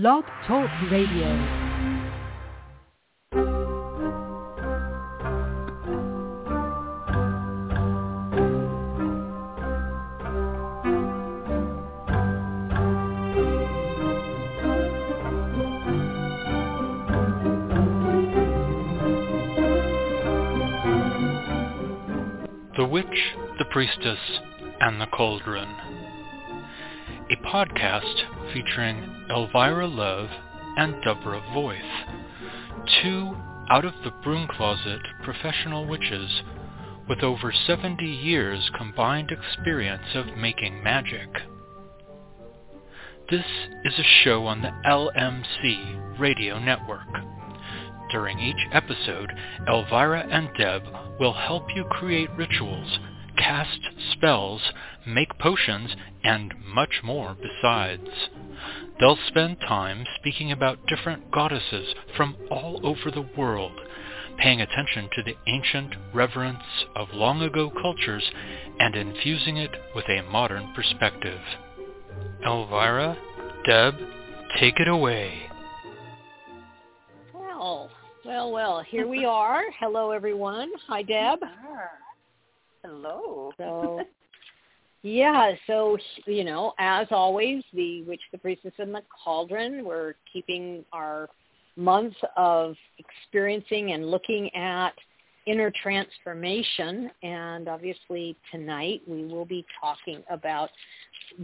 Blog Talk Radio. The Witch, the Priestess, and the Cauldron. A podcast featuring Elvyra Love and Deborah Voith, two out of the broom closet professional witches with over 70 years combined experience of making magic. This is a show on the LMC radio network. During each episode, Elvyra and Deb will help you create rituals, cast spells, make potions, and much more besides. They'll spend time speaking about different goddesses from all over the world, paying attention to the ancient reverence of long ago cultures and infusing it with a modern perspective. Elvyra, Deb, take it away. Well, well, well, here we are. Hello, everyone. Hi, Deb. Hello. So, yeah, so, you know, as always, the Witch, the Priestess, and the Cauldron, we're keeping our month of experiencing and looking at inner transformation. And obviously tonight we will be talking about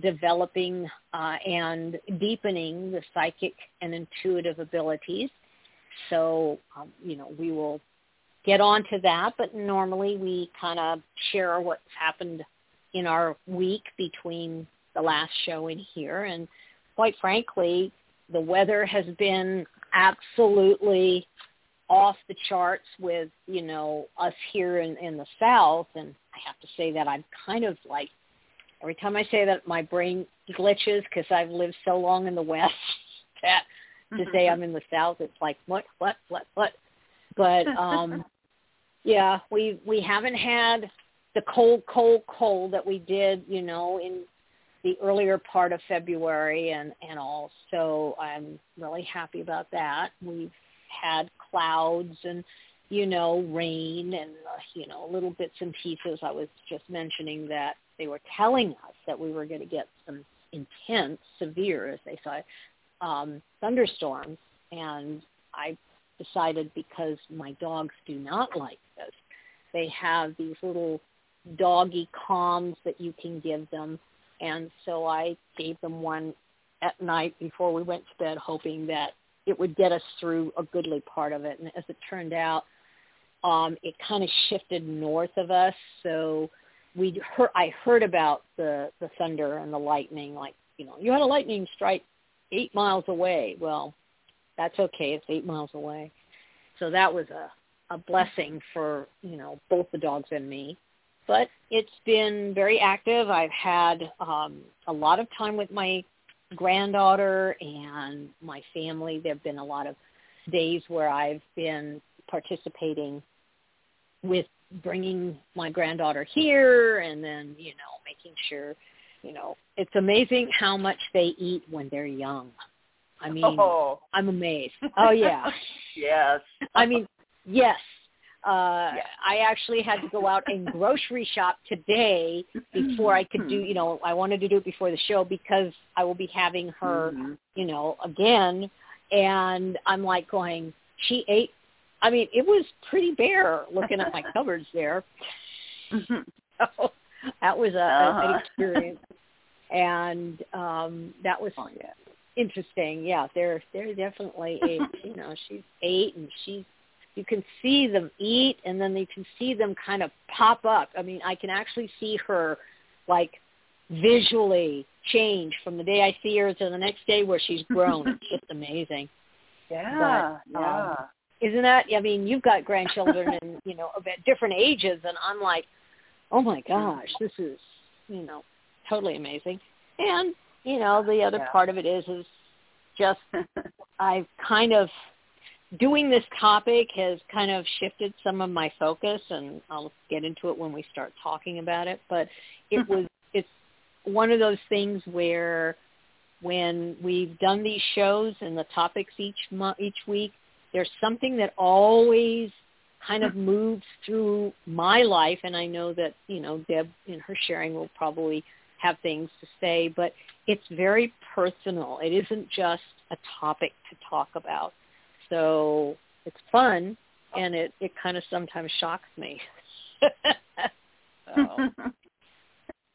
developing uh, and deepening the psychic and intuitive abilities. So, um, you know, we will get on to that, but normally we kind of share what's happened in our week between the last show and here. And quite frankly, the weather has been absolutely off the charts with, you know, us here in, in the South. And I have to say that I'm kind of like, every time I say that, my brain glitches because I've lived so long in the West that to say I'm in the South, it's like, what, what, what, what? But um yeah, we we haven't had the cold, cold, cold that we did, you know, in the earlier part of February and and all. So I'm really happy about that. We've had clouds and you know rain and uh, you know little bits and pieces. I was just mentioning that they were telling us that we were going to get some intense, severe, as they say, um, thunderstorms, and I decided because my dogs do not like this. They have these little doggy calms that you can give them. And so I gave them one at night before we went to bed, hoping that it would get us through a goodly part of it. And as it turned out, um, it kind of shifted north of us. So we heard, I heard about the, the thunder and the lightning, like, you know, you had a lightning strike eight miles away. Well, that's okay. It's eight miles away. So that was a, a blessing for, you know, both the dogs and me. But it's been very active. I've had um, a lot of time with my granddaughter and my family. There have been a lot of days where I've been participating with bringing my granddaughter here and then, you know, making sure, you know, it's amazing how much they eat when they're young. I mean, oh. I'm amazed. Oh yeah. yes. I mean, yes. Uh, Yes. I actually had to go out and grocery shop today before I could do, you know, I wanted to do it before the show because I will be having her, Mhm. you know, again. And I'm like going, she ate, I mean, it was pretty bare looking at my cupboards there. Mhm. So that was a, a Uh-huh. an experience. And um that was Oh yeah. Interesting. Yeah, they're they're definitely eight. you know, she's eight and she's you can see them eat and then you can see them kind of pop up. I mean, I can actually see her like visually change from the day I see her to the next day where she's grown. it's just amazing. Yeah. But, um, yeah. Isn't that I mean, you've got grandchildren and, you know, of at different ages and I'm like, "Oh my gosh, this is, you know, totally amazing." And, you know, the other Yeah. part of it is is just I've kind of doing this topic has kind of shifted some of my focus and I'll get into it when we start talking about it, but it was it's one of those things where when we've done these shows and the topics each month, each week, there's something that always kind of moves through my life, and I know that you know Deb in her sharing will probably have things to say, but it's very personal. It isn't just a topic to talk about. So it's fun, and it it kind of sometimes shocks me. so,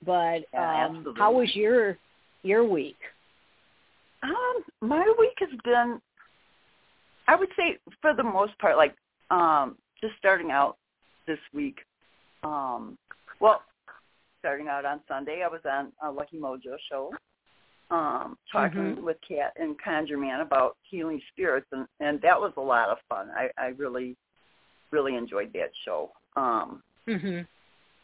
but um, how was your your week? Um, my week has been, I would say, for the most part, like um, just starting out this week. Um, well, starting out on Sunday, I was on a Lucky Mojo show, um, talking Mhm. with Kat and Conjure Man about healing spirits, and and that was a lot of fun. I I really really enjoyed that show. Um, Mhm.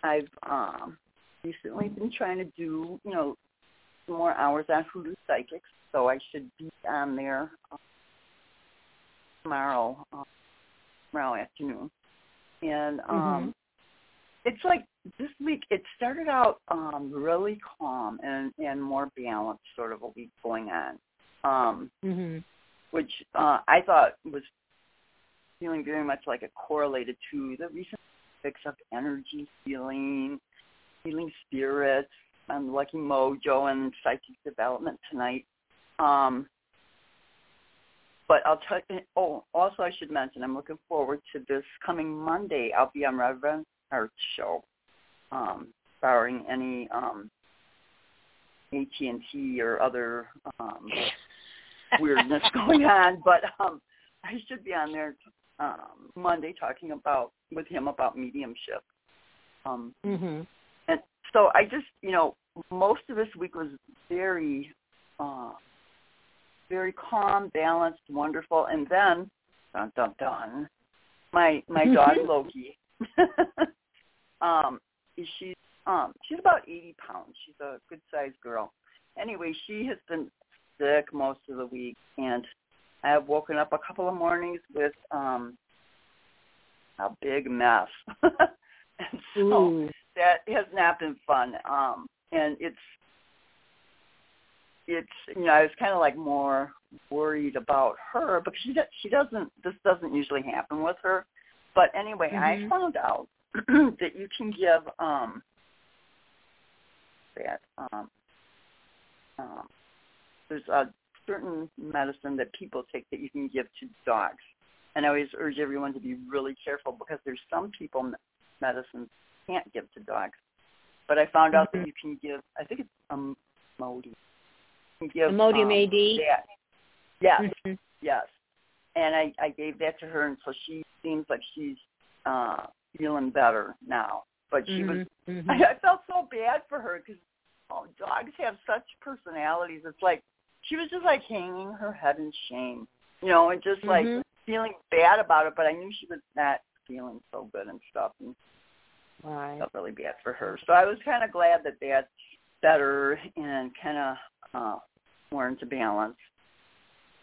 I've um, recently been trying to do, you know, some more hours on Hoodoo Psychics, so I should be on there uh, tomorrow, uh, tomorrow afternoon. And um, Mhm. It's like this week. It started out um, really calm and and more balanced, sort of a week going on, um, Mhm. which uh, I thought was feeling very much like it correlated to the recent fix of energy healing, healing spirits, and Lucky Mojo and psychic development tonight. Um, but I'll tell you. Oh, also I should mention I'm looking forward to this coming Monday. I'll be on Reverend Arts show, um, barring any um, AT and T or other um, weirdness going on. But um, I should be on there um, Monday talking about with him about mediumship. Um, Mhm. and so I just, you know, most of this week was very, uh, very calm, balanced, wonderful. And then, dun dun dun, my my dog Loki, um, she's um she's about eighty pounds. She's a good sized girl. Anyway, she has been sick most of the week, and I have woken up a couple of mornings with um a big mess. and so Ooh. that has not been fun. Um, and it's it's you know I was kind of like more worried about her because she she doesn't this doesn't usually happen with her. But anyway, I Mhm. found out that you can give um that um um there's a certain medicine that people take that you can give to dogs. And I always urge everyone to be really careful because there's some people medicines can't give to dogs. But I found out that you can give I think it's um Modi. You can give Imodium um, AD? That. Yes, Mhm. yes. And I, I gave that to her and so she seems like she's uh feeling better now. But she was Mhm. I, I felt so bad for her because oh, dogs have such personalities. It's like she was just like hanging her head in shame, you know, and just like Mhm. feeling bad about it. But I knew she was not feeling so good and stuff, and Right. felt really bad for her. So I was kind of glad that that's better and kind of uh, more into balance.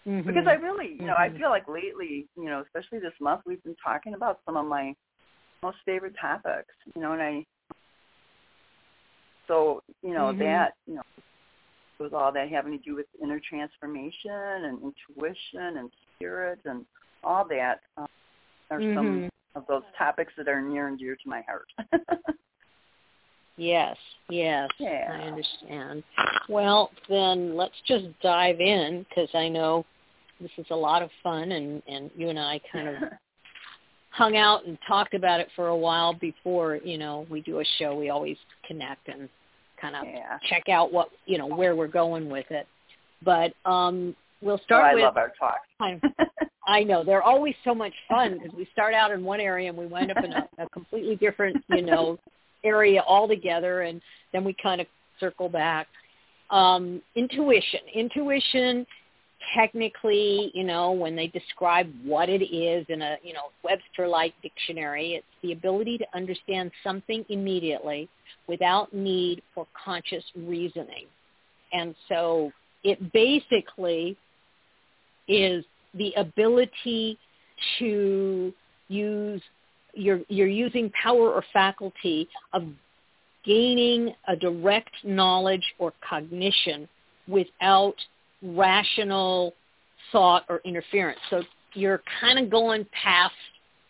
Mhm. Because I really, you know, I Mhm. feel like lately, you know, especially this month, we've been talking about some of my most favorite topics, you know, and I, so, you know, Mhm. that, you know, with all that having to do with inner transformation and intuition and spirit and all that um, are some Mhm. of those topics that are near and dear to my heart. Yes, yes, Yeah. I understand. Well, then let's just dive in because I know this is a lot of fun, and and you and I kind of hung out and talked about it for a while before you know we do a show. We always connect and kind of yeah. check out what you know where we're going with it. But um, we'll start Oh, I with. love our talk. I know they're always so much fun because we start out in one area and we wind up in a, a completely different, you know, area altogether, and then we kind of circle back. Um, intuition, intuition. Technically, you know, when they describe what it is in a, you know, Webster-like dictionary, it's the ability to understand something immediately without need for conscious reasoning. And so it basically is the ability to use you're you're using power or faculty of gaining a direct knowledge or cognition without rational thought or interference. So you're kind of going past,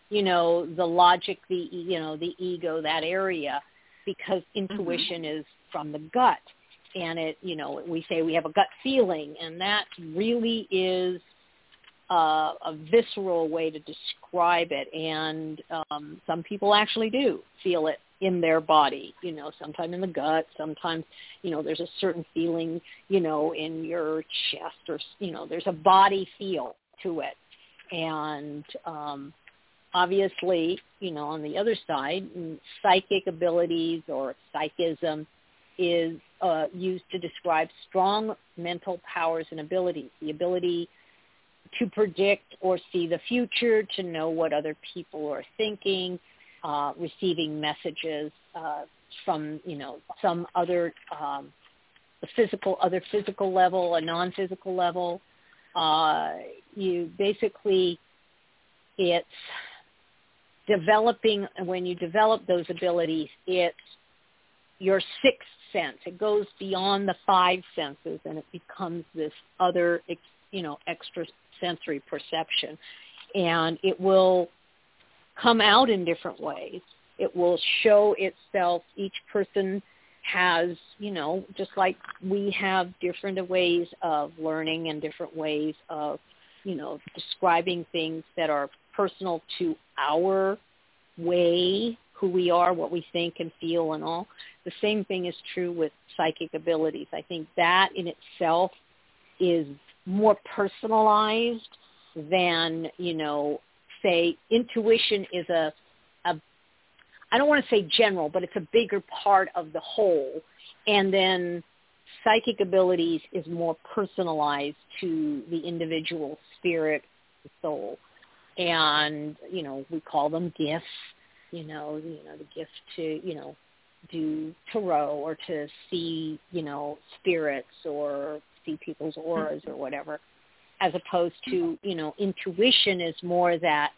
you know, the logic, the you know, the ego, that area, because Mm-hmm. intuition is from the gut, and it, you know, we say we have a gut feeling, and that really is uh, a visceral way to describe it, and um, some people actually do feel it in their body. You know, sometimes in the gut, sometimes you know there's a certain feeling, you know, in your chest, or you know, there's a body feel to it, and um, obviously, you know, on the other side, mm, psychic abilities or psychism is uh, used to describe strong mental powers and abilities, the ability to predict or see the future, to know what other people are thinking, uh, receiving messages uh, from, you know, some other um, physical, other physical level, a non-physical level. Uh, you basically, it's developing, when you develop those abilities, it's your sixth sense. It goes beyond the five senses and it becomes this other, you know, extra sensory perception. And it will come out in different ways. It will show itself. Each person has, you know, just like we have different ways of learning and different ways of, you know, describing things that are personal to our way, who we are, what we think and feel and all. The same thing is true with psychic abilities. I think that in itself is more personalized than, you know, say intuition is a, a I don't want to say general, but it's a bigger part of the whole. And then psychic abilities is more personalized to the individual spirit, soul. And, you know, we call them gifts, you know, you know, the gift to, you know, do tarot or to see, you know, spirits or see people's auras or whatever, as opposed to, you know, intuition is more that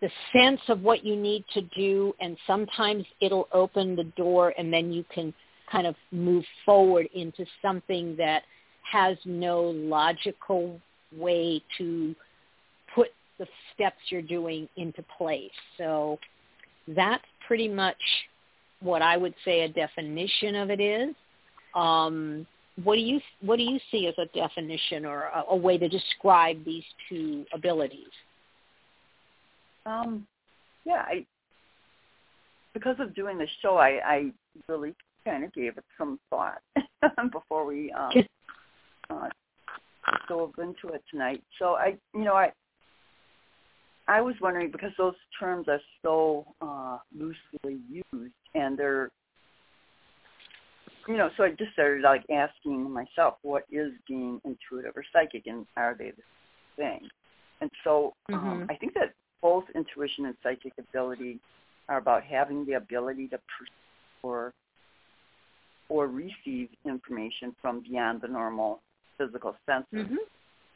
the sense of what you need to do and sometimes it'll open the door and then you can kind of move forward into something that has no logical way to put the steps you're doing into place. So that's pretty much what I would say a definition of it is. Um, what do you what do you see as a definition or a, a way to describe these two abilities? Um, yeah, I because of doing the show, I, I really kind of gave it some thought before we um, uh, dove into it tonight. So I, you know, I I was wondering because those terms are so uh, loosely used, and they're, you know, so I just started like asking myself, what is being intuitive or psychic, and are they the same? And so um, Mhm. I think that both intuition and psychic ability are about having the ability to perceive or or receive information from beyond the normal physical senses. Mhm.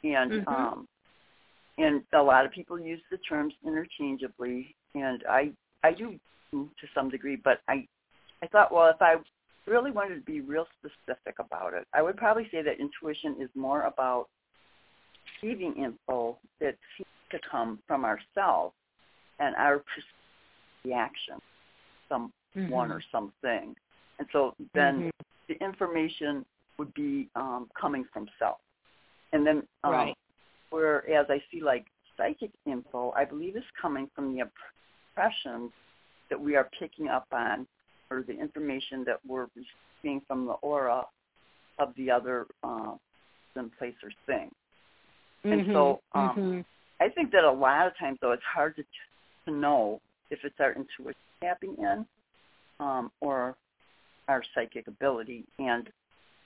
And Mhm. um and a lot of people use the terms interchangeably and I I do to some degree, but I I thought well if I really wanted to be real specific about it, I would probably say that intuition is more about receiving info that seems to come from ourselves and our reaction, someone Mhm. or something. And so then Mhm. the information would be um, coming from self. And then um, Right. whereas I see like psychic info, I believe is coming from the impressions that we are picking up on or the information that we're receiving from the aura of the other uh, person, place, or thing. And so Mhm. um, Mhm. I think that a lot of times, though, it's hard to to know if it's our intuition tapping in um, or our psychic ability. And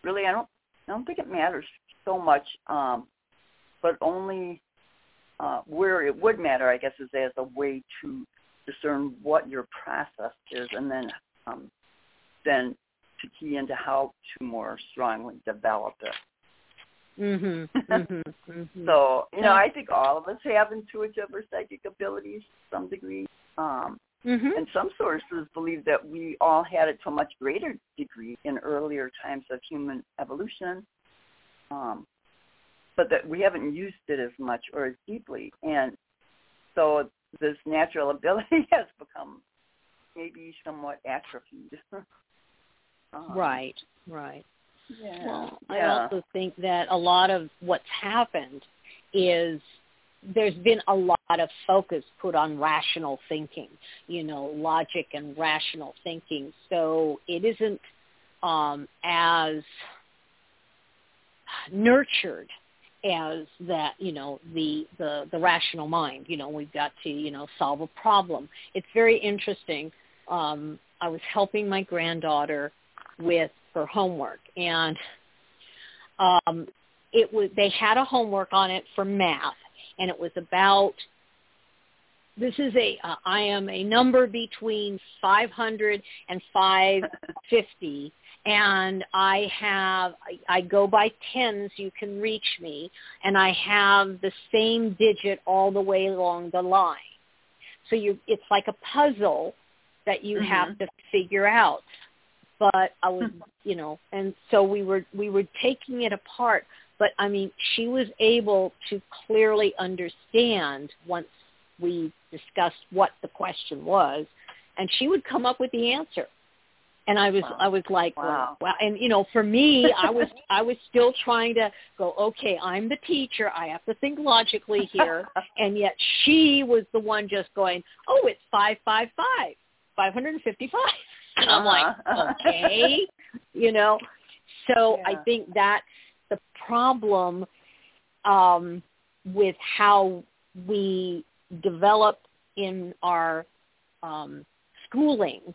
really, I don't I don't think it matters so much, um, but only uh, where it would matter, I guess, is as a way to discern what your process is, and then um, then to key into how to more strongly develop it. Mhm. Mhm. Mhm. So, you know, I think all of us have intuitive or psychic abilities to some degree. Um, Mhm. and some sources believe that we all had it to a much greater degree in earlier times of human evolution. um, but that we haven't used it as much or as deeply, and so this natural ability has become maybe somewhat atrophied. um, right, right. Yeah. Well, yeah. I also think that a lot of what's happened is there's been a lot of focus put on rational thinking, you know, logic and rational thinking. So it isn't um, as nurtured as that you know the the the rational mind you know we've got to you know solve a problem. It's very interesting. Um i was helping my granddaughter with her homework and um it was they had a homework on it for math and it was about this is a uh, I am a number between 500 and 550 and I have I, I go by tens you can reach me and I have the same digit all the way along the line. So you it's like a puzzle that you mm-hmm. have to figure out. But I was, you know, and so we were we were taking it apart, but I mean, she was able to clearly understand once we discussed what the question was, and she would come up with the answer. And I was wow. I was like, wow. well, and you know, for me, I was I was still trying to go, okay, I'm the teacher. I have to think logically here, and yet she was the one just going, oh, it's five five five, five hundred and fifty five. And I'm like, Uh-huh. okay, you know. So Yeah. I think that's the problem um, with how we develop in our um, schooling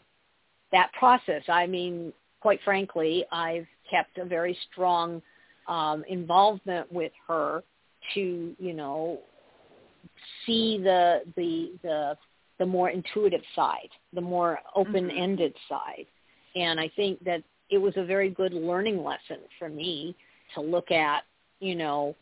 that process. I mean, quite frankly, I've kept a very strong um, involvement with her to, you know, see the the the the more intuitive side, the more open-ended side. And I think that it was a very good learning lesson for me to look at, you know,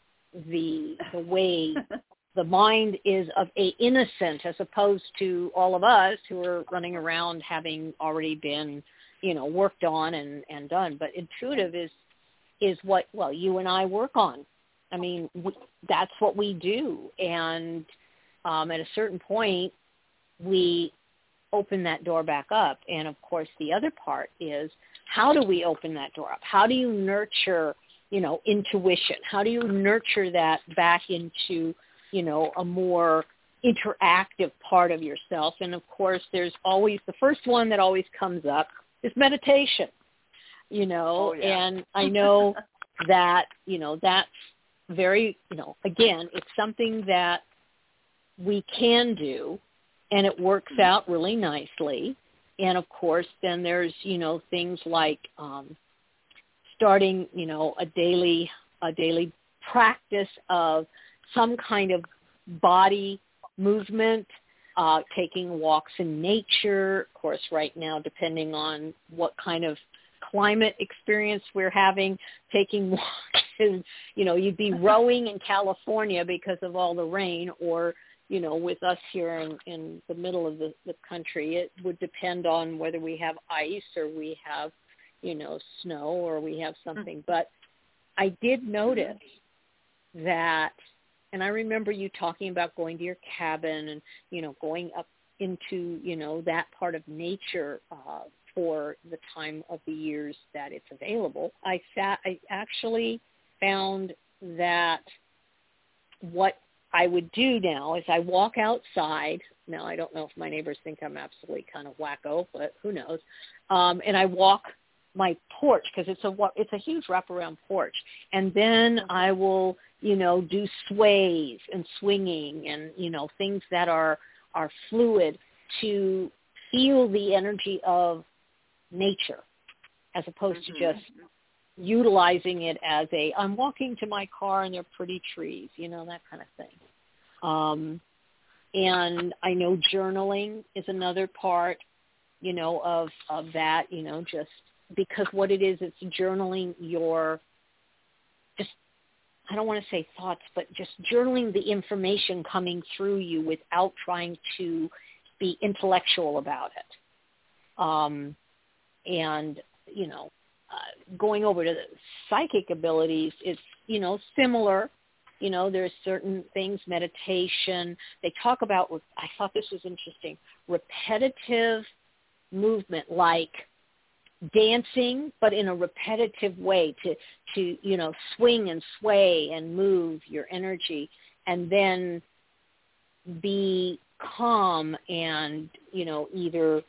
the the way the mind is of a innocent as opposed to all of us who are running around having already been, you know, worked on and and done. But intuitive is is what well you and I work on. I mean, we, that's what we do, and um, at a certain point, we open that door back up. And of course, the other part is how do we open that door up? How do you nurture, you know, intuition? How do you nurture that back into, you know, a more interactive part of yourself? And of course, there's always the first one that always comes up is meditation. You know, Oh, yeah. and I know that, you know, that's very, you know, again, it's something that we can do and it works out really nicely. And of course, then there's, you know, things like um, starting, you know, a daily, a daily practice of some kind of body movement, uh, taking walks in nature. Of course, right now, depending on what kind of climate experience we're having, taking walks you know, you'd be rowing in California because of all the rain or, you know, with us here in, in the middle of the, the country, it would depend on whether we have ice or we have, you know, snow or we have something. But I did notice that, and I remember you talking about going to your cabin and, you know, going up into, you know, that part of nature uh, for the time of the years that it's available. I sat, I actually found that what I would do now is I walk outside. Now I don't know if my neighbors think I'm absolutely kind of wacko, but who knows? Um, and I walk my porch because it's a it's a huge wraparound porch, and then I will you know do sways and swinging and you know things that are are fluid to feel the energy of nature as opposed to Mhm. just utilizing it as a I'm walking to my car and there are pretty trees, you know, that kind of thing. Um and I know journaling is another part, you know, of of that, you know, just because what it is it's journaling your just I don't want to say thoughts, but just journaling the information coming through you without trying to be intellectual about it. Um and, you know, uh, going over to the psychic abilities, it's you know similar. You know, there's certain things, meditation. They talk about. I thought this was interesting. Repetitive movement, like dancing, but in a repetitive way to to you know swing and sway and move your energy, and then be calm and you know either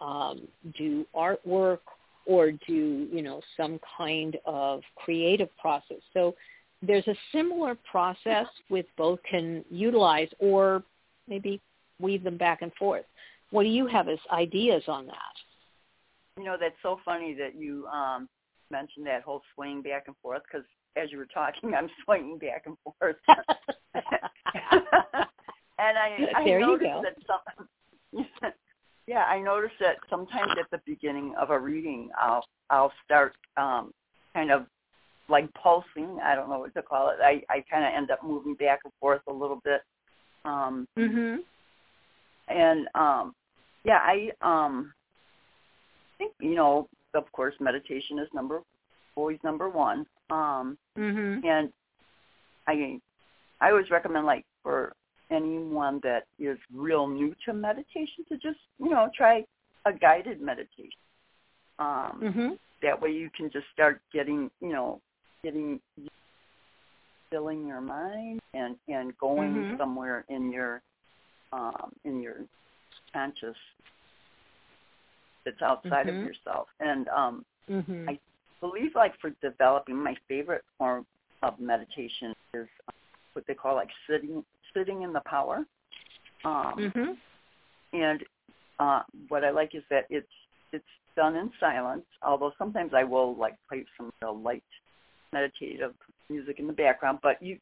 um, do artwork or do you know some kind of creative process. So there's a similar process with both can utilize or maybe weave them back and forth. What do you have as ideas on that? You know, that's so funny that you um, mentioned that whole swing back and forth because as you were talking, I'm swinging back and forth. and I, I there noticed that some, yeah, I noticed that sometimes at the beginning of a reading, I'll I'll start um, kind of like pulsing. I don't know what to call it. I I kind of end up moving back and forth a little bit. Um, mhm. And um, yeah, I um, think you know, of course, meditation is number always number one. Um, Mhm. and I I always recommend like for anyone that is real new to meditation to just you know try a guided meditation. Um, Mhm. That way you can just start getting you know getting filling your mind and and going Mhm. somewhere in your um, in your conscious that's outside Mhm. of yourself. And um, Mhm. I believe like for developing my favorite form of meditation is what they call like sitting sitting in the power. Um, Mhm. and uh, what I like is that it's it's done in silence. Although sometimes I will like play some real light meditative music in the background. But you,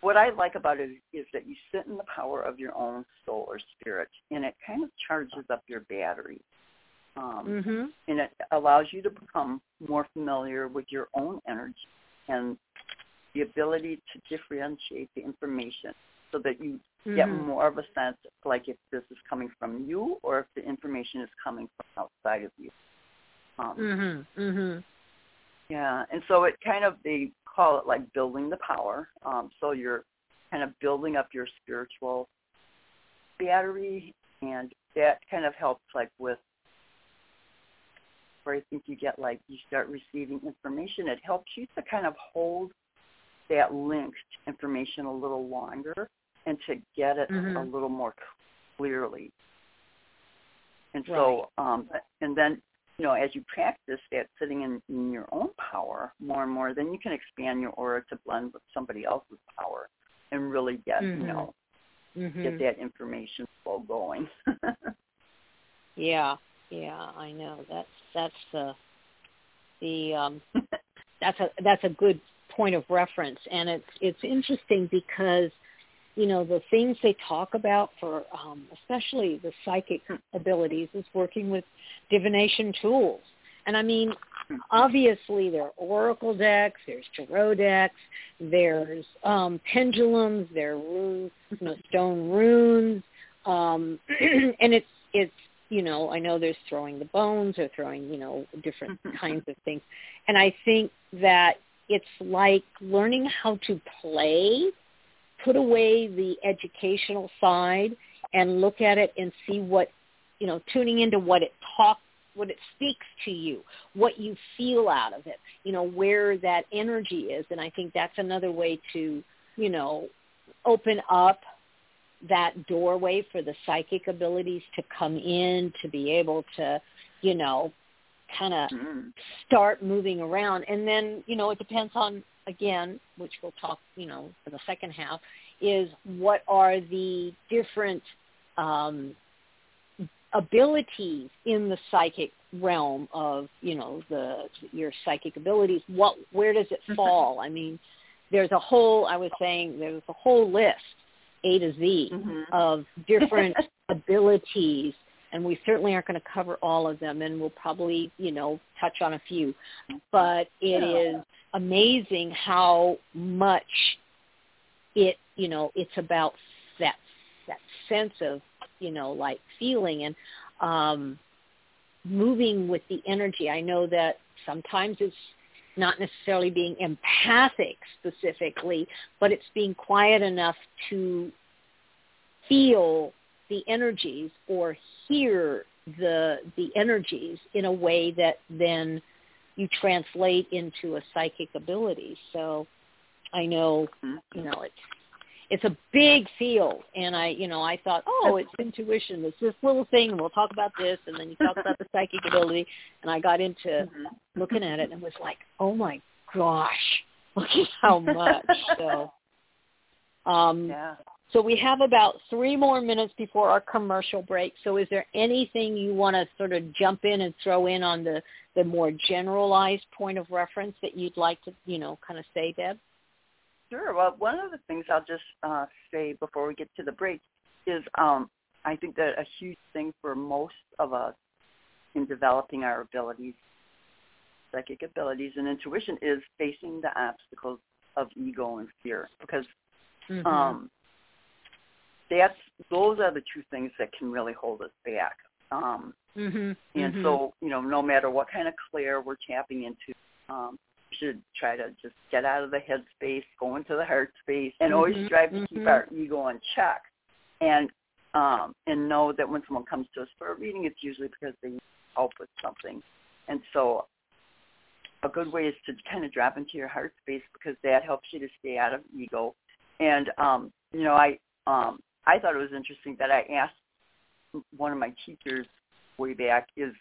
what I like about it is that you sit in the power of your own soul or spirit, and it kind of charges up your battery. Um, Mhm. and it allows you to become more familiar with your own energy and the ability to differentiate the information so that you get Mhm. more of a sense like if this is coming from you or if the information is coming from outside of you. Um, Mhm. Mhm. Yeah, and so it kind of they call it like building the power. Um, so you're kind of building up your spiritual battery, and that kind of helps like with where I think you get like you start receiving information. It helps you to kind of hold that linked information a little longer and to get it a Mhm. little more clearly. And so, um, and then you know, as you practice that sitting in, in your own power more and more, then you can expand your aura to blend with somebody else's power and really get, Mhm. you know, get Mhm. that information flow going. Yeah. Yeah, I know. That's that's the the um that's a that's a good point of reference. And it's it's interesting because you know the things they talk about for um especially the psychic abilities is working with divination tools. And i mean obviously there are oracle decks there's tarot decks there's um pendulums there are runes you know stone runes. Um and it's it's you know i know there's throwing the bones or throwing you know different mm-hmm. kinds of things and i think that it's like learning how to play, put away the educational side and look at it and see what, you know, tuning into what it talks, what it speaks to you, what you feel out of it, you know, where that energy is. And I think that's another way to, you know, open up that doorway for the psychic abilities to come in, to be able to, you know, kind of mm. start moving around. And then you know it depends on again which we'll talk you know for the second half is what are the different um abilities in the psychic realm of you know the your psychic abilities. What where does it fall? I mean there's a whole i was saying there's a whole list a to z Mhm. of different abilities and we certainly aren't going to cover all of them and we'll probably you know touch on a few but it is Yeah. amazing how much it you know it's about that that sense of you know like feeling and um moving with the energy. I know that sometimes it's not necessarily being empathic specifically, but it's being quiet enough to feel the energies or hear the the energies in a way that then you translate into a psychic ability. So I know, Mm-hmm. you know, it's it's a big field and I, you know, I thought, oh, it's intuition. It's this little thing and we'll talk about this and then you talk about the psychic ability and I got into Mhm. looking at it and was like, oh my gosh, look at how much. so, um, Yeah. so we have about three more minutes before our commercial break. So is there anything you want to sort of jump in and throw in on the, the more generalized point of reference that you'd like to, you know, kind of say, Deb? Sure. Well, one of the things I'll just uh, say before we get to the break is um, I think that a huge thing for most of us in developing our abilities, psychic abilities and intuition is facing the obstacles of ego and fear because Mhm. um, that's those are the two things that can really hold us back. Um, Mhm. and Mhm. so, you know, no matter what kind of clair we're tapping into, um, should try to just get out of the head space, go into the heart space, and always Mhm, strive to keep mhm. our ego in check. And um, and know that when someone comes to us for a reading, it's usually because they need help with something. And so, a good way is to kind of drop into your heart space because that helps you to stay out of ego. And um, you know, I um, I thought it was interesting that I asked one of my teachers way back is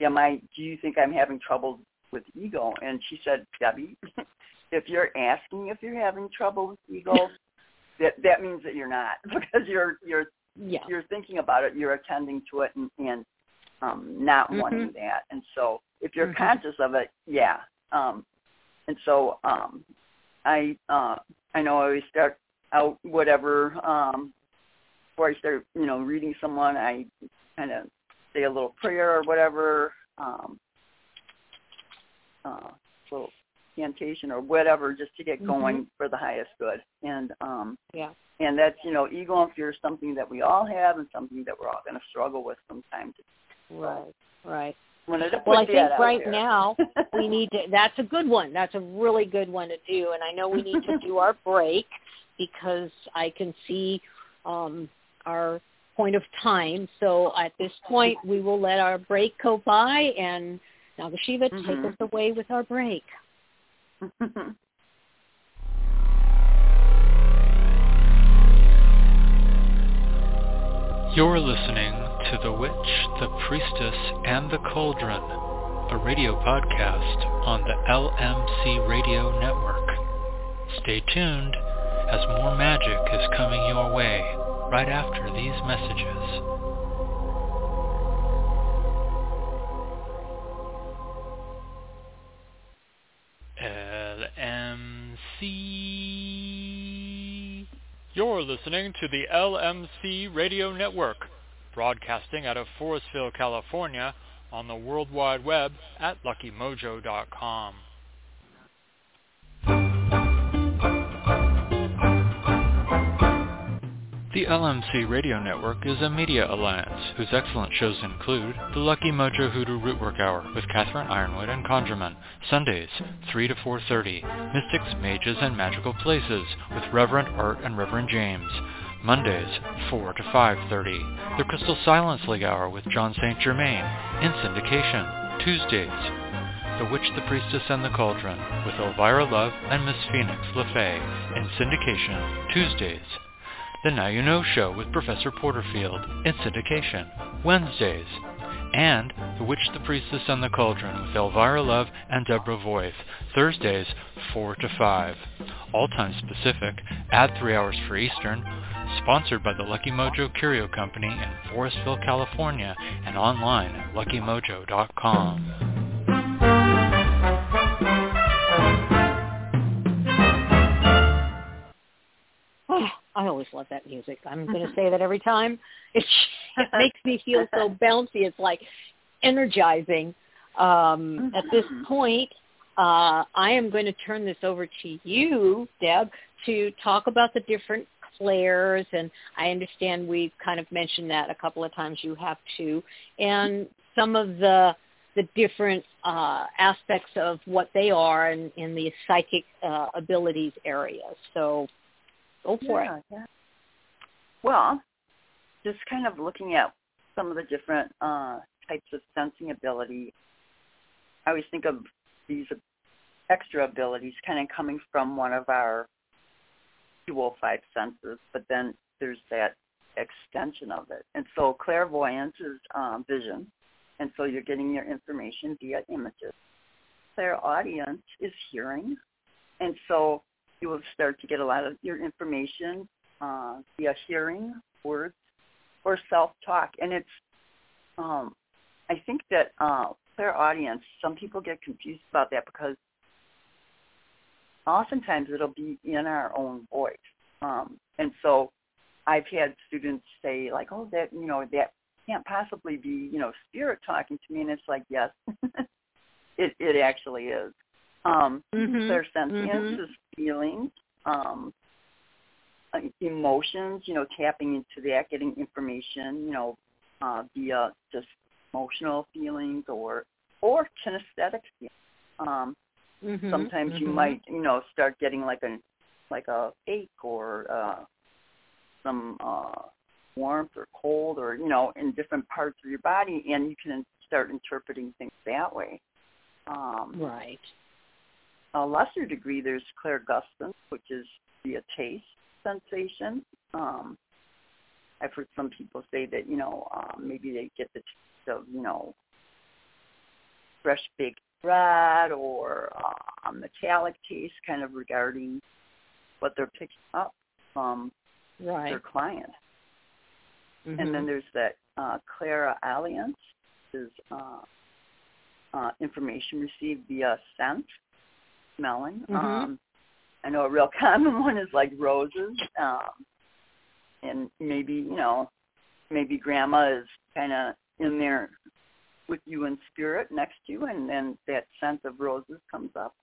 am I do you think I'm having trouble with ego? And she said, Debbie, if you're asking if you're having trouble with ego, that that means that you're not because you're you're Yeah. you're thinking about it, you're attending to it and, and um not Mhm. wanting that. And so if you're Mhm. conscious of it, yeah. Um and so um I uh I know I always start out whatever um before I start, you know, reading someone I kind of say a little prayer or whatever, um uh little incantation or whatever just to get Mhm. going for the highest good. And um Yeah. and that's, you know, ego and fear is something that we all have and something that we're all going to struggle with from time to time. Right. Right. Well, I think right there. now we need to. That's a good one. That's a really good one to do. And I know we need to do our break because I can see um, our point of time. So at this point, we will let our break go by, and Nagashiva take Mhm. us away with our break. You're listening to The Witch, the Priestess, and the Cauldron, a radio podcast on the LMC Radio Network. Stay tuned as more magic is coming your way right after these messages. Listening to the LMC Radio Network, broadcasting out of Forestville, California, on the World Wide Web at luckymojo.com. The LMC Radio Network is a media alliance whose excellent shows include The Lucky Mojo Hoodoo Rootwork Hour with Catherine Yronwode and Conjurman, Sundays, 3 to 4.30, Mystics, Mages, and Magical Places with Reverend Art and Reverend James, Mondays, 4 to 5.30, The Crystal Silence League Hour with John St. Germain, in syndication, Tuesdays, The Witch, the Priestess, and the Cauldron with Elvyra Love and Miss Phoenix LeFay, in syndication, Tuesdays, the Now You Know Show with Professor Porterfield in syndication, Wednesdays, and The Witch, the Priestess, and the Cauldron with Elvyra Love and Deborah Voith, Thursdays, 4 to 5. All times Pacific, add 3 hours for Eastern, sponsored by the Lucky Mojo Curio Company in Forestville, California, and online at luckymojo.com. I always love that music. I'm going to say that every time. It, it makes me feel so bouncy. It's like energizing. Um, at this point, uh, I am going to turn this over to you, Deb, to talk about the different clairs. And I understand we've kind of mentioned that a couple of times. You have too. And some of the the different uh, aspects of what they are in, in the psychic uh, abilities area. So go for yeah, it. Yeah. Well, just kind of looking at some of the different uh, types of sensing ability, I always think of these extra abilities kind of coming from one of our dual five senses, but then there's that extension of it. And so clairvoyance is um, vision, and so you're getting your information via images. Clairaudience is hearing, and so you will start to get a lot of your information uh, via hearing, words, or self-talk. And it's, um, I think that uh, clairaudience, some people get confused about that because oftentimes it'll be in our own voice. Um, and so I've had students say like, oh, that, you know, that can't possibly be, you know, spirit talking to me. And it's like, yes, it, it actually is. Um, mm-hmm. Clairsentience mm-hmm. is feelings, um, uh, emotions, you know, tapping into that, getting information, you know, uh, via just emotional feelings or or kinesthetic feelings. Um, mm-hmm. Sometimes you mm-hmm. might, you know, start getting like a like a ache or uh, some uh, warmth or cold or you know in different parts of your body, and you can start interpreting things that way. Um, right. A lesser degree, there's clairgustance, which is via taste sensation. Um, I've heard some people say that you know um, maybe they get the taste of you know fresh baked bread or uh, metallic taste, kind of regarding what they're picking up from right. their client. Mm-hmm. And then there's that uh, clairaudience, is uh, uh, information received via scent, smelling. Mm-hmm. Um, I know a real common one is like roses, um, and maybe you know, maybe grandma is kind of in there with you in spirit next to you, and then that scent of roses comes up.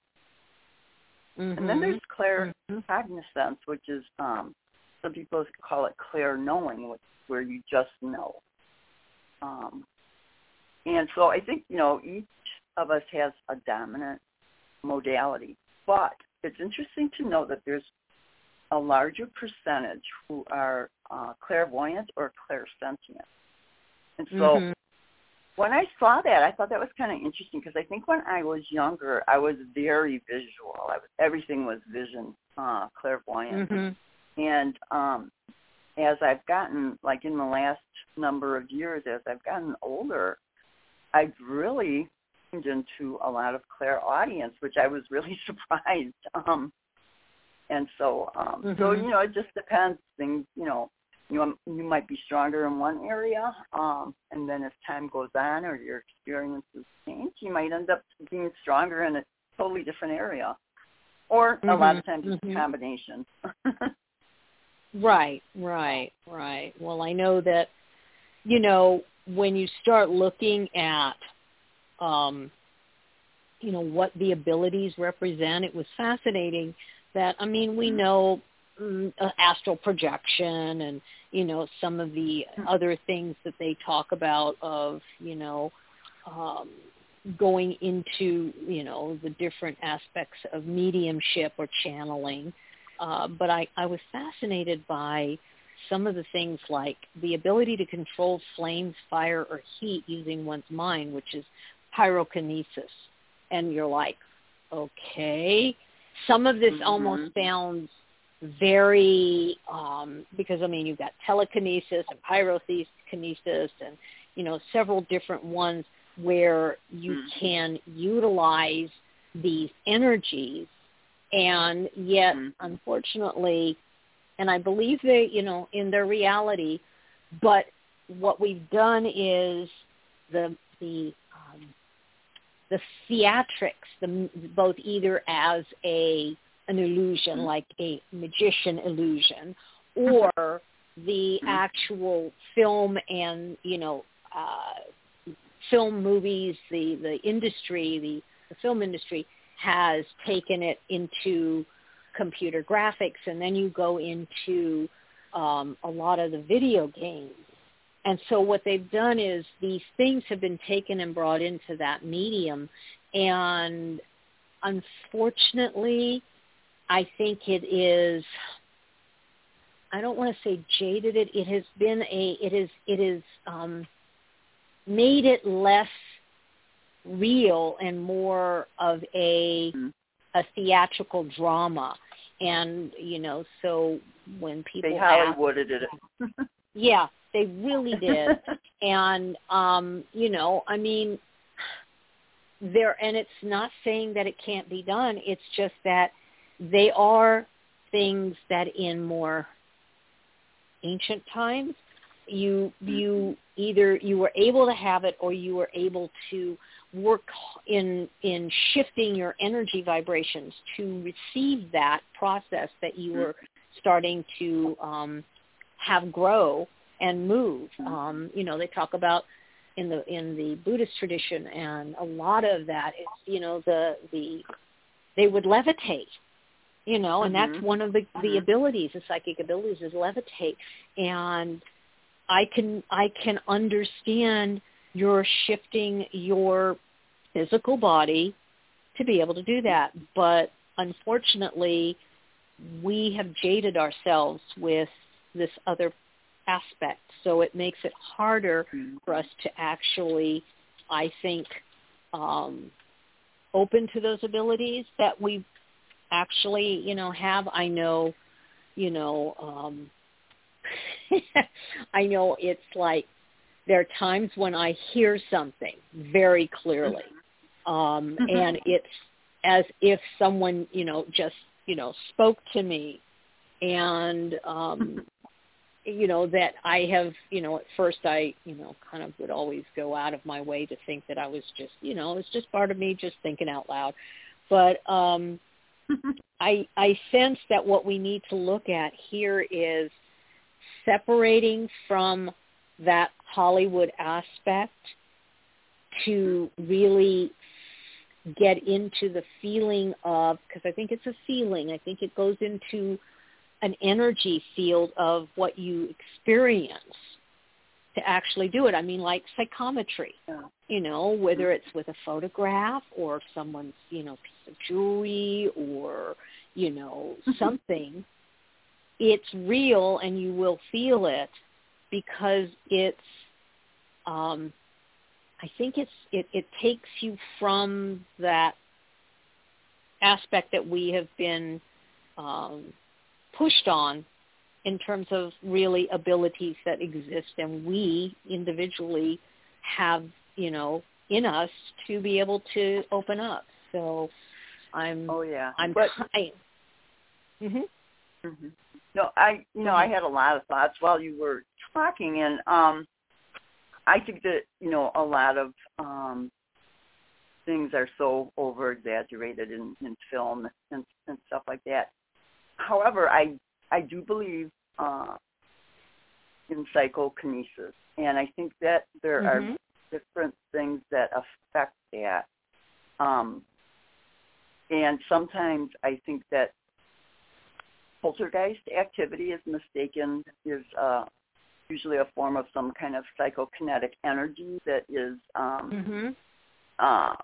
Mm-hmm. And then there's clair mm-hmm. cognizance, which is um, some people call it clair knowing, which where you just know. Um, and so I think you know each of us has a dominant modality, but it's interesting to know that there's a larger percentage who are uh, clairvoyant or clairsentient. And so mm-hmm. when I saw that, I thought that was kind of interesting because I think when I was younger, I was very visual. I was, everything was vision, uh, clairvoyant. Mm-hmm. And um, as I've gotten, like in the last number of years, as I've gotten older, I've really into a lot of clairaudience, which I was really surprised. Um, and so, um, mm-hmm. so you know, it just depends. Things, you know, you you might be stronger in one area, um, and then as time goes on or your experiences change, you might end up being stronger in a totally different area. Or mm-hmm. a lot of times it's mm-hmm. a combination. right, right, right. Well, I know that, you know, when you start looking at, um, you know, what the abilities represent, it was fascinating that, I mean, we know mm, uh, astral projection and, you know, some of the other things that they talk about of, you know, um, going into, you know, the different aspects of mediumship or channeling. Uh, but I, I was fascinated by some of the things like the ability to control flames, fire, or heat using one's mind, which is pyrokinesis. And you're like, okay. Some of this mm-hmm. almost sounds very, um, because I mean, you've got telekinesis and pyrokinesis and, you know, several different ones where you mm-hmm. can utilize these energies and yet mm-hmm. unfortunately and I believe they, you know, in their reality. But what we've done is the the the theatrics, the both either as a an illusion, mm-hmm. like a magician illusion, or the mm-hmm. actual film and you know uh, film movies, the the industry, the, the film industry has taken it into computer graphics, and then you go into um, a lot of the video games, And so what they've done is these things have been taken and brought into that medium. And unfortunately, I think it is, I don't want to say jaded it. It has been a, it is, it is um, made it less real and more of a, Mhm. a theatrical drama. And, you know, so when people They ask, Hollywooded it. yeah, they really did. and um, you know, I mean there and it's not saying that it can't be done. It's just that they are things that in more ancient times you you either you were able to have it or you were able to work in in shifting your energy vibrations to receive that process that you were starting to um have grow and move. Um, you know, they talk about in the in the Buddhist tradition, and a lot of that is you know the the they would levitate. You know, and that's Mhm. one of the the Mhm. abilities, the psychic abilities, is levitate. And I can I can understand your shifting your physical body to be able to do that, but unfortunately, we have jaded ourselves with this other aspect. So it makes it harder Mhm. for us to actually, I think, um, open to those abilities that we actually, you know, have. I know, you know, um, I know it's like there are times when I hear something very clearly, um, and it's as if someone, you know, just, you know, spoke to me and um you know that I have you know at first I you know kind of would always go out of my way to think that I was just you know it's just part of me just thinking out loud. But um I I sense that what we need to look at here is separating from that Hollywood aspect to really get into the feeling of because I think it's a feeling. I think it goes into an energy field of what you experience to actually do it. I mean, like psychometry, Yeah. you know, whether it's with a photograph or someone's, you know, piece of jewelry or, you know, something. it's real and you will feel it because it's, um, I think it's it, it takes you from that aspect that we have been um, pushed on in terms of really abilities that exist and we individually have, you know, in us to be able to open up. So I'm Oh yeah. I'm but I, mhm. hmm No, I you know I had a lot of thoughts while you were talking, and um, I think that you know a lot of um, things are so over exaggerated in, in film and, and stuff like that. However, I I do believe uh, in psychokinesis, and I think that there are Mhm. different things that affect that. Um, and sometimes I think that poltergeist activity is mistaken is uh, usually a form of some kind of psychokinetic energy that is um, Mhm. uh,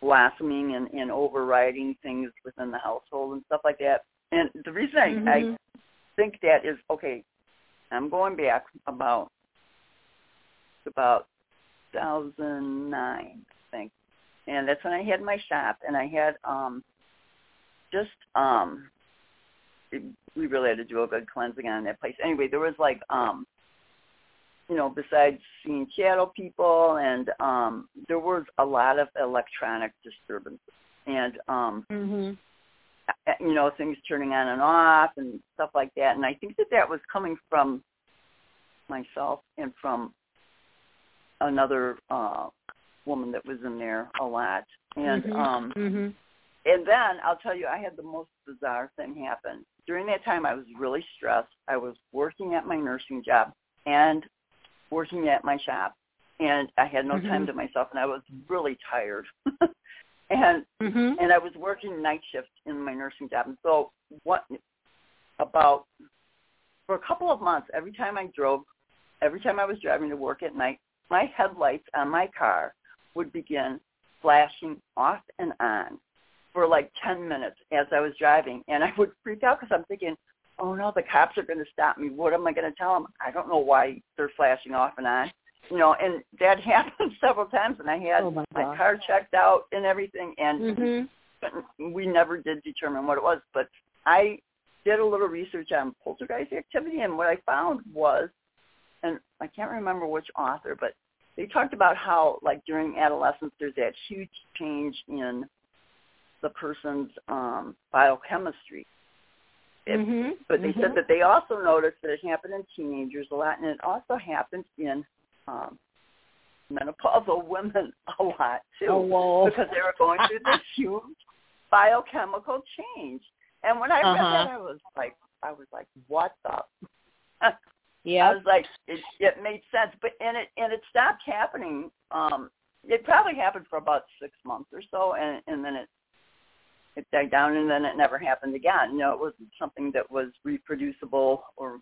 blossoming and, and overriding things within the household and stuff like that. And the reason I, Mhm. I think that is okay. I'm going back about about 2009, I think, and that's when I had my shop, and I had um just um it, we really had to do a good cleansing on that place. Anyway, there was like um you know, besides seeing shadow people and um there was a lot of electronic disturbances and um Mhm. Uh, you know things turning on and off and stuff like that and i think that that was coming from myself and from another uh woman that was in there a lot and Mhm. um Mhm. and then i'll tell you i had the most bizarre thing happen during that time i was really stressed i was working at my nursing job and working at my shop and i had no time Mhm. to myself and i was really tired and Mhm. and I was working night shift in my nursing job. And so what about for a couple of months, every time I drove every time I was driving to work at night, my headlights on my car would begin flashing off and on for like 10 minutes as I was driving. And I would freak out because I'm thinking, oh no, the cops are going to stop me. What am I going to tell them? I don't know why they're flashing off and on. You know, and that happened several times, and I had Oh, my my car checked out and everything, and Mhm. we never did determine what it was. But I did a little research on poltergeist activity, and what I found was, and I can't remember which author, but they talked about how, like during adolescence, there's that huge change in the person's um, biochemistry. It- Mhm. But they Mhm. said that they also noticed that it happened in teenagers a lot, and it also happens in um, menopausal women a lot too Oh, whoa. because they were going through this huge biochemical change. And when I read Uh-huh. that, I was like, I was like, what the? Yeah, I was like, it, it made sense, but and it and it stopped happening. Um, it probably happened for about six months or so, and and then it it died down, and then it never happened again. You know, it wasn't something that was reproducible, or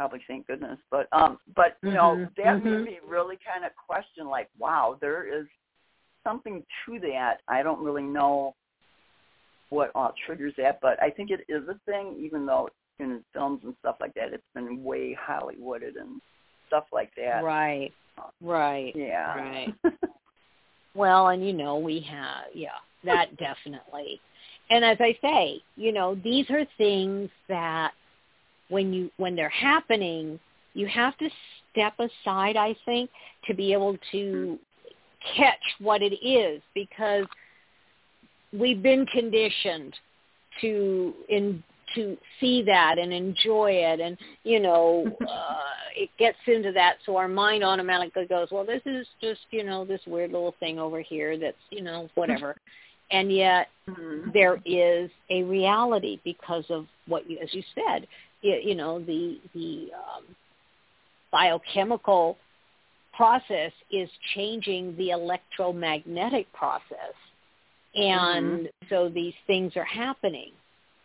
probably thank goodness. But um, but you know, Mhm, that mhm. made me really kind of question, like, wow, there is something to that. I don't really know what all triggers that, but I think it is a thing, even though in films and stuff like that, it's been way Hollywooded and stuff like that. Right. Right. Yeah. Right. Well, and you know, we have, yeah, that definitely. And as I say, you know, these are things that when you when they're happening, you have to step aside, I think, to be able to catch what it is because we've been conditioned to in to see that and enjoy it. And you know uh it gets into that. So our mind automatically goes well this is just you know this weird little thing over here that's you know whatever. And yet Mhm. there is a reality because of what you as you said you, you know the the um biochemical process is changing the electromagnetic process. And so these things are happening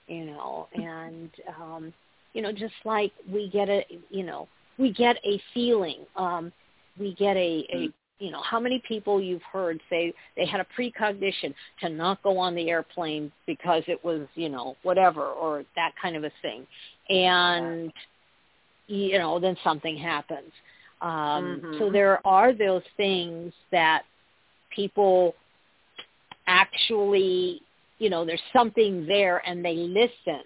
you know and um you know just like we get a you know we get a feeling um we get a a you know how many people you've heard say they had a precognition to not go on the airplane because it was you know whatever or that kind of a thing and you know then something happens um so Mhm. there are those things that people actually you know there's something there and they listen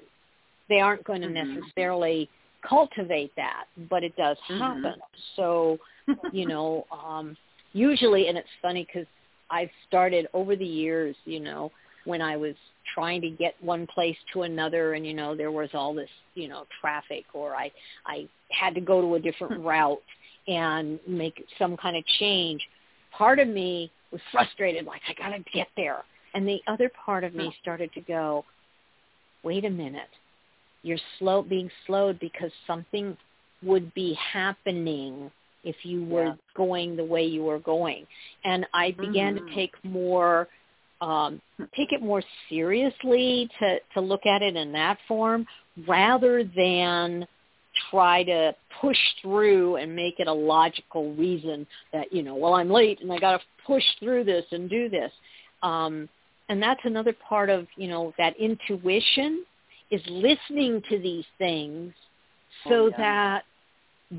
they aren't going to Mhm. necessarily cultivate that but it does Mhm. happen so you know um usually and it's funny because i've started over the years you know when i was trying to get one place to another and you know there was all this you know traffic or i i had to go to a different hmm. route and make some kind of change part of me was frustrated like i got to get there. And the other part of me started to go wait a minute. You're slow being slowed because something would be happening if you were Yeah. going the way you were going and i began Mhm. to take more um take it more seriously to to look at it in that form rather than try to push through and make it a logical reason that you know well i'm late and i got to push through this and do this um and that's another part of you know that intuition is listening to these things so Oh, yeah. that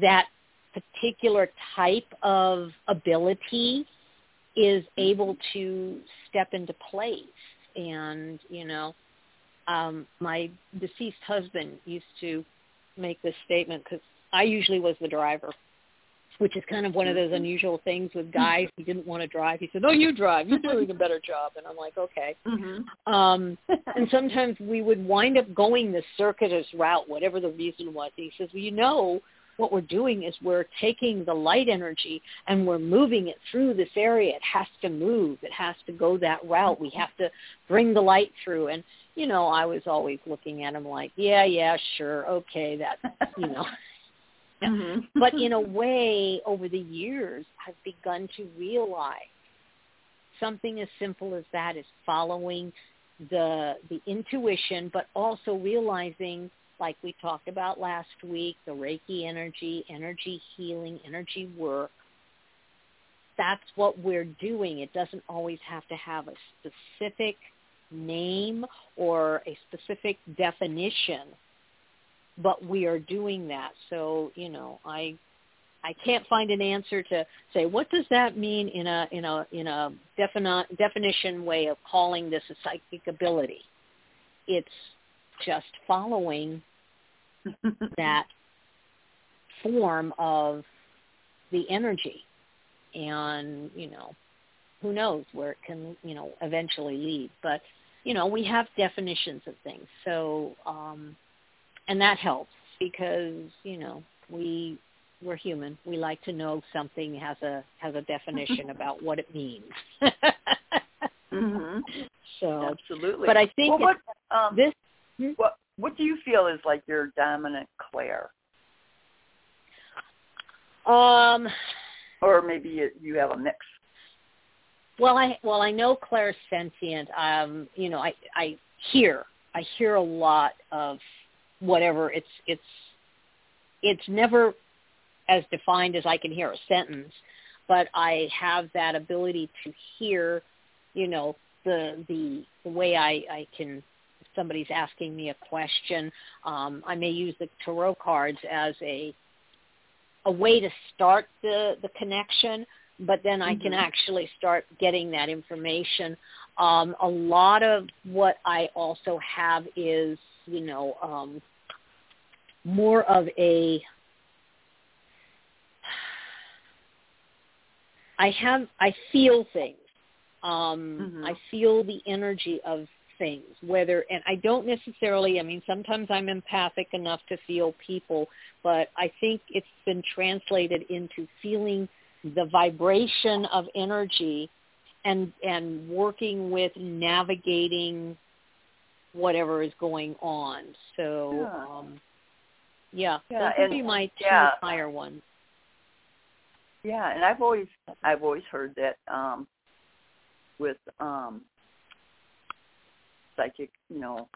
that particular type of ability is able to step into place. And you know um my deceased husband used to make this statement because i usually was the driver which is kind of one of those unusual things with guys he didn't want to drive. He said no you drive. You're doing a better job. And i'm like okay. Mhm. um and sometimes we would wind up going the circuitous route, whatever the reason was. He says, well, you know, what we're doing is we're taking the light energy and we're moving it through this area. It has to move. It has to go that route. We have to bring the light through. And, you know, I was always looking at him like, yeah, yeah, sure. Okay. That, you know, Mhm. but in a way, over the years, I've begun to realize something as simple as that is following the the intuition, but also realizing like we talked about last week, the Reiki energy, energy healing, energy work, that's what we're doing. It doesn't always have to have a specific name or a specific definition, but we are doing that. So, you know, I I can't find an answer to say what does that mean in a in a in a defini- definition way of calling this a psychic ability. It's just following that form of the energy. And you know who knows where it can you know eventually lead. But you know we have definitions of things. So um and that helps because you know we we're human. We like to know something has a has a definition about what it means. Mhm so absolutely. but i think well, what, um, this hmm? what what do you feel is like your dominant clair? um or maybe you, you have a mix. Well, I well I know Claire's sentient. Um, you know, I I hear I hear a lot of whatever. It's it's it's never as defined as I can hear a sentence, but I have that ability to hear, you know, the the, the way I I can. Somebody's asking me a question, um, I may use the tarot cards as a a way to start the the connection but then I can Mhm. actually start getting that information. Um, a lot of what I also have is, you know, um, more of a. I have I feel things. Um, Mhm. I feel the energy of things. Whether and I don't necessarily. I mean, sometimes I'm empathic enough to feel people, but I think it's been translated into feeling the vibration of energy and and working with navigating whatever is going on. So Yeah. um yeah, Yeah, those would be my two yeah. higher ones. Yeah, and I've always I've always heard that um with um psychic, you know,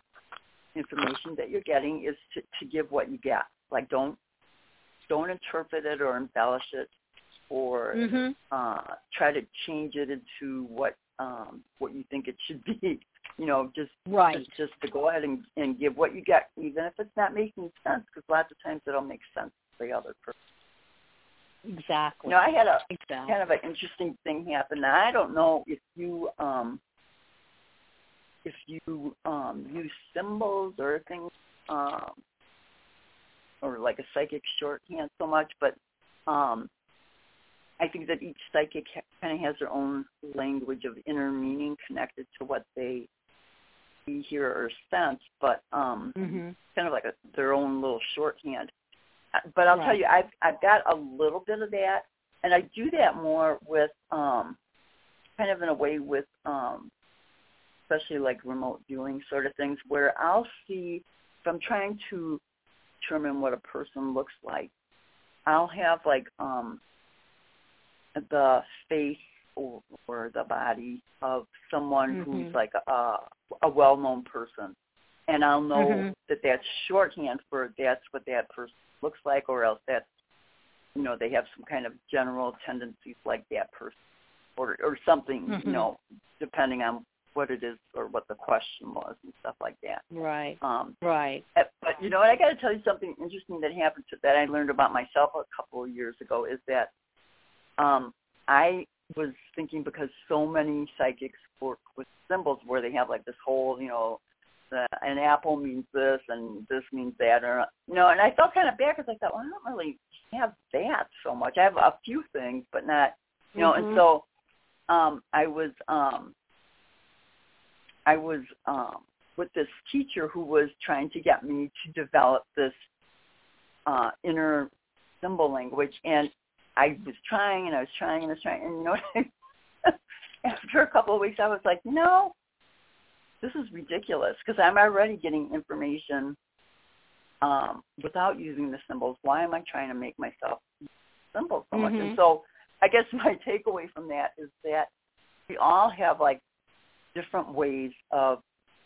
information that you're getting is to, to give what you get. Like don't don't interpret it or embellish it or Mhm. uh try to change it into what um what you think it should be. You know, just Right. just, just to go ahead and, and give what you get, even if it's not making sense, because lots of times it'll make sense to the other person. Exactly. You know, I had a exactly. kind of an interesting thing happen. Now, I don't know if you um if you um use symbols or things um or like a psychic shorthand so much, but um I think that each psychic ha- kind of has their own language of inner meaning connected to what they see, hear, or sense, but um Mhm. kind of like a, their own little shorthand. Uh, But I'll tell you, I've I've got a little bit of that, and I do that more with um, kind of in a way with um, especially like remote viewing sort of things, where I'll see if I'm trying to determine what a person looks like, I'll have like um, the face or, or the body of someone Mhm. who's like a a well-known person, and I'll know Mhm. that that's shorthand for that's what that person looks like, or else that's you know they have some kind of general tendencies like that person, or or something Mhm. you know depending on what it is or what the question was and stuff like that. Right. Um, Right. But you know what? I got to tell you something interesting that happened to that I learned about myself a couple of years ago is that um, I was thinking because so many psychics work with symbols where they have like this whole, you know, the, an apple means this and this means that, or you know, and I felt kind of bad because I thought, well, I don't really have that so much. I have a few things, but not, you know, and Mhm. so um, I was um, I was um, with this teacher who was trying to get me to develop this uh, inner symbol language, and I was trying and I was trying and I was trying, and you know, after a couple of weeks, I was like, no, this is ridiculous because I'm already getting information um, without using the symbols. Why am I trying to make myself use symbols so much? And so, I guess my takeaway from that is that we all have like different ways of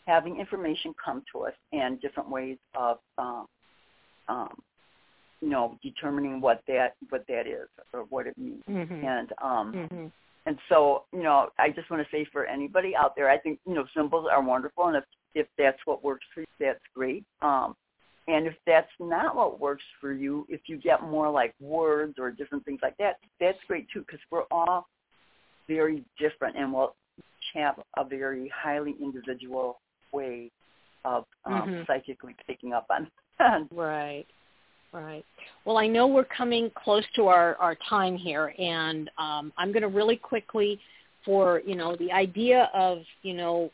having information come to us and different ways of um, um, you know determining what that what that is or what it means Mhm. and um Mm-hmm. and so you know i just want to say for anybody out there i think you know symbols are wonderful and if if that's what works for you that's great um and if that's not what works for you if you get more like words or different things like that that's great too because we're all very different and we'll have a very highly individual way of um, Mhm. psychically picking up on Right. Right. Well, I know we're coming close to our, our time here, and um, I'm going to really quickly, for you know, the idea of you know,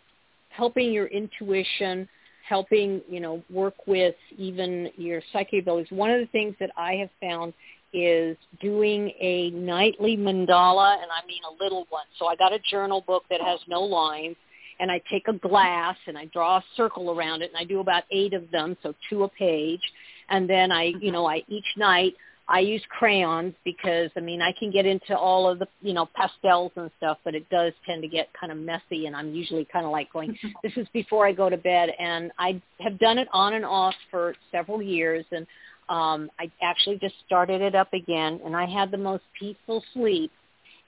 helping your intuition, helping you know, work with even your psychic abilities. One of the things that I have found is doing a nightly mandala, and I mean a little one. So I got a journal book that has no lines, and I take a glass and I draw a circle around it, and I do about eight of them, so two a page and then I, you know, I each night I use crayons because I mean I can get into all of the, you know, pastels and stuff, but it does tend to get kind of messy and I'm usually kind of like going this is before I go to bed and I have done it on and off for several years and um I actually just started it up again and I had the most peaceful sleep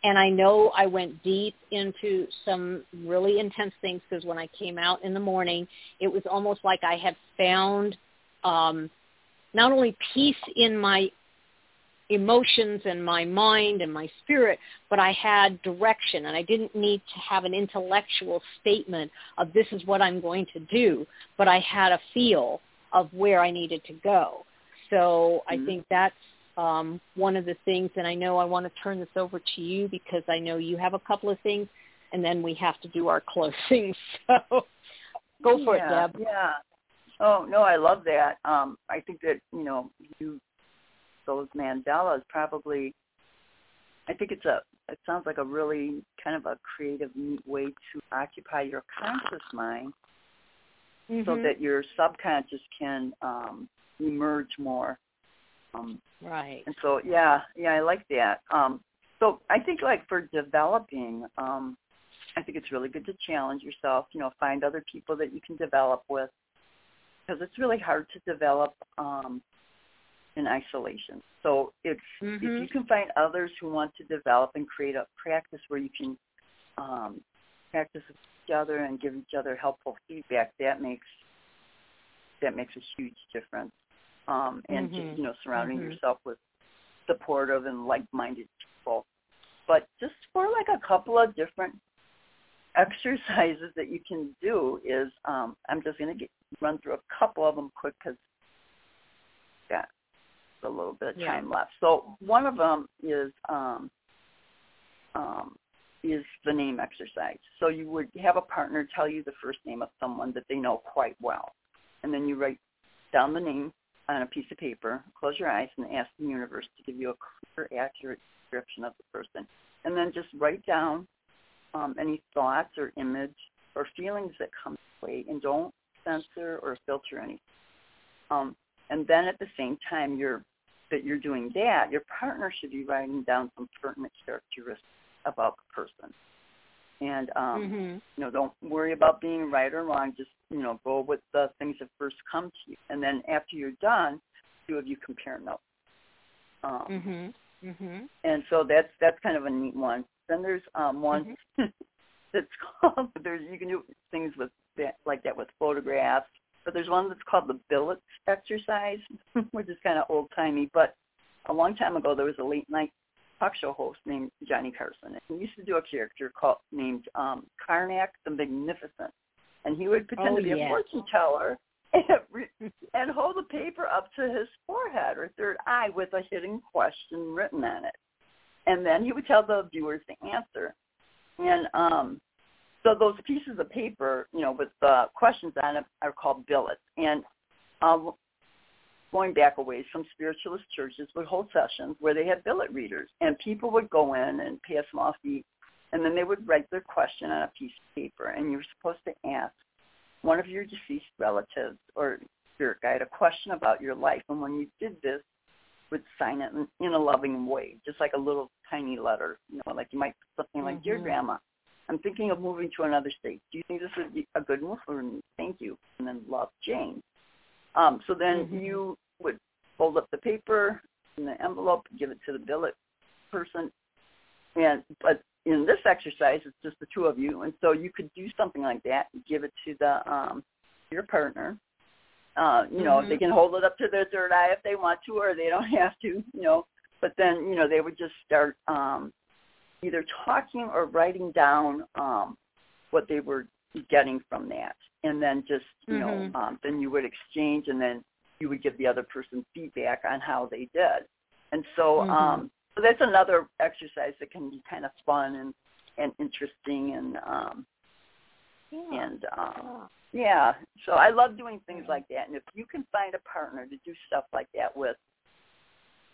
and I know I went deep into some really intense things because when I came out in the morning, it was almost like I had found um not only peace in my emotions and my mind and my spirit, but I had direction and I didn't need to have an intellectual statement of this is what I'm going to do, but I had a feel of where I needed to go. So I Mhm. think that's um, one of the things, and I know I want to turn this over to you because I know you have a couple of things, and then we have to do our closing. So go for yeah, it, Deb. Yeah. Oh no, I love that. Um, I think that you know you those mandalas probably. I think it's a. It sounds like a really kind of a creative, neat way to occupy your conscious mind, so Mhm. that your subconscious can um, emerge more. Um, right. and so yeah, yeah, I like that. Um, so I think like for developing, um, I think it's really good to challenge yourself. You know, find other people that you can develop with, because it's really hard to develop um, in isolation. So if if Mhm. you can find others who want to develop and create a practice where you can um, practice with each other and give each other helpful feedback, that makes that makes a huge difference. Um, and Mhm. just you know surrounding Mhm. yourself with supportive and like-minded people. But just for like a couple of different exercises that you can do is um, I'm just going to run through a couple of them quick because got a little bit of Yeah. time left. So one of them is um, um, is the name exercise. So you would have a partner tell you the first name of someone that they know quite well, and then you write down the name on a piece of paper, close your eyes, and ask the universe to give you a clear, accurate description of the person. And then just write down um, any thoughts or image or feelings that come your way, and don't censor or filter anything. Um, and then at the same time you're that you're doing that, your partner should be writing down some pertinent characteristics about the person. And um, Mhm. you know, don't worry about being right or wrong. Just you know, go with the things that first come to you, and then after you're done, two of you compare notes. Um, Mhm. Mhm. And so that's that's kind of a neat one. Then there's um, one that's called there's you can do things with that like that with photographs, but there's one that's called the billets exercise, which is kind of old timey. But a long time ago, there was a late night talk show host named Johnny Carson, and he used to do a character called named um, Karnak the Magnificent, and he would pretend Oh, to be yes. a fortune teller. And, and hold the paper up to his forehead or third eye with a hidden question written on it. And then he would tell the viewers the answer. And um, so those pieces of paper, you know, with the questions on it are called billets. And um, going back a ways, some spiritualist churches would hold sessions where they had billet readers, and people would go in and pay a small fee, and then they would write their question on a piece of paper, and you were supposed to ask one of your deceased relatives or spirit guide a question about your life, and when you did this, would sign it in, in a loving way, just like a little tiny letter, you know, like you might put something like "Dear Mhm. Grandma," I'm thinking of moving to another state. Do you think this would be a good move for me? Thank you. And then love, Jane. Um, so then mm-hmm. you would fold up the paper in the envelope, give it to the billet person, and but in this exercise, it's just the two of you, and so you could do something like that, and give it to the um, your partner. Uh, you know, mm-hmm. they can hold it up to their third eye if they want to, or they don't have to. You know, but then you know they would just start um, either talking or writing down um, what they were getting from that, and then just you mm-hmm. know, um, then you would exchange, and then you would give the other person feedback on how they did. And so, mm-hmm. um, so that's another exercise that can be kind of fun and and interesting and um, yeah. and um, yeah. So I love doing things like that. And if you can find a partner to do stuff like that with,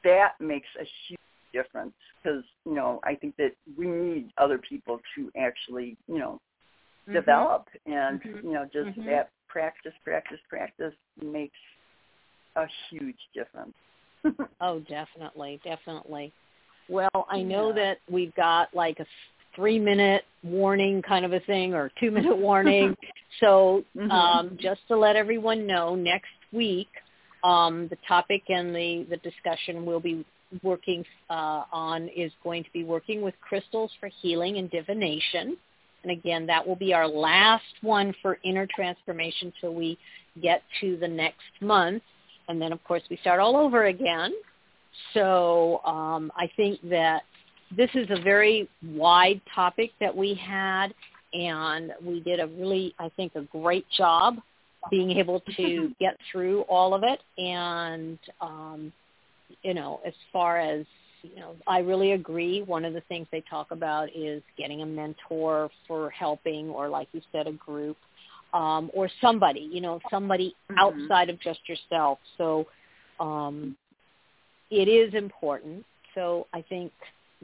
that makes a huge difference because you know I think that we need other people to actually you know mm-hmm. develop and mm-hmm. you know just mm-hmm. that practice, practice, practice makes a huge difference. oh, definitely, definitely. Well, I know yeah. that we've got like a three minute warning kind of a thing or two minute warning. so mm-hmm. um, just to let everyone know, next week um, the topic and the, the discussion we'll be working uh, on is going to be working with crystals for healing and divination. And again, that will be our last one for inner transformation till we get to the next month. And then, of course, we start all over again. So um, I think that this is a very wide topic that we had, and we did a really, I think, a great job being able to get through all of it. And, um, you know, as far as, you know, I really agree. One of the things they talk about is getting a mentor for helping or, like you said, a group um, or somebody, you know, somebody mm-hmm. outside of just yourself. So um, it is important. So I think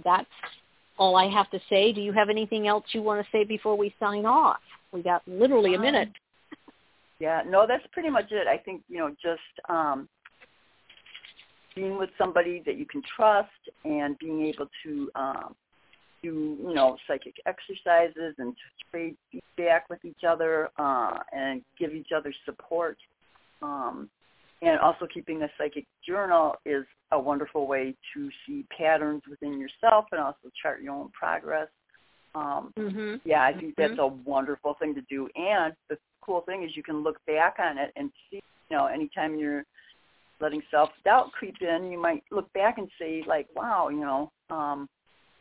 that's all I have to say. Do you have anything else you want to say before we sign off? We got literally a um, minute. Yeah, no, that's pretty much it. I think, you know, just um, being with somebody that you can trust and being able to um, do, you know, psychic exercises and trade feedback with each other uh, and give each other support. Um, and also keeping a psychic journal is a wonderful way to see patterns within yourself and also chart your own progress. Um, mm-hmm. Yeah, I think that's mm-hmm. a wonderful thing to do. And the cool thing is you can look back on it and see, you know, anytime you're letting self-doubt creep in, you might look back and say, like, wow, you know, um,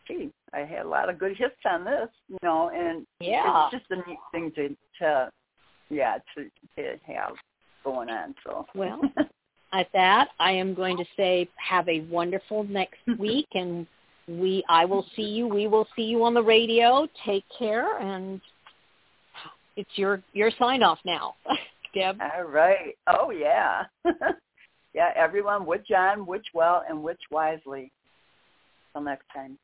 gee, I had a lot of good hits on this, you know, and yeah. it's just a neat thing to, to yeah, to, to have going on. So well, at that, I am going to say have a wonderful next week, and we I will see you. We will see you on the radio. Take care, and it's your your sign off now, Deb. All right. Oh yeah, yeah. Everyone, witch on, witch well, and witch wisely. Till next time.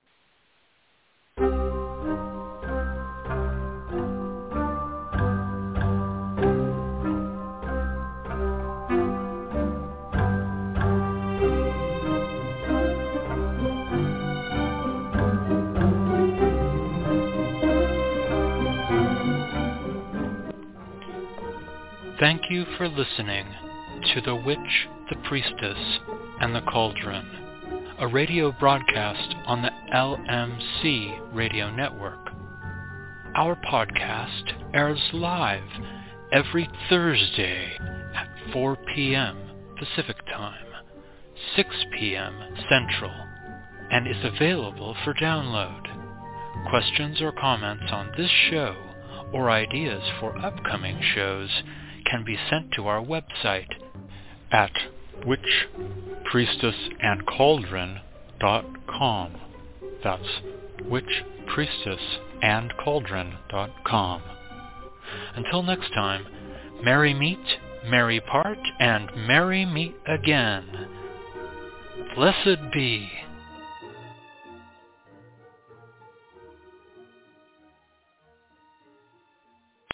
Thank you for listening to The Witch, the Priestess, and the Cauldron, a radio broadcast on the LMC radio network. Our podcast airs live every Thursday at 4 p.m. Pacific Time, 6 p.m. Central, and is available for download. Questions or comments on this show or ideas for upcoming shows can be sent to our website at witchpriestessandcauldron.com. That's witchpriestessandcauldron.com. Until next time, merry meet, merry part, and merry meet again. Blessed be.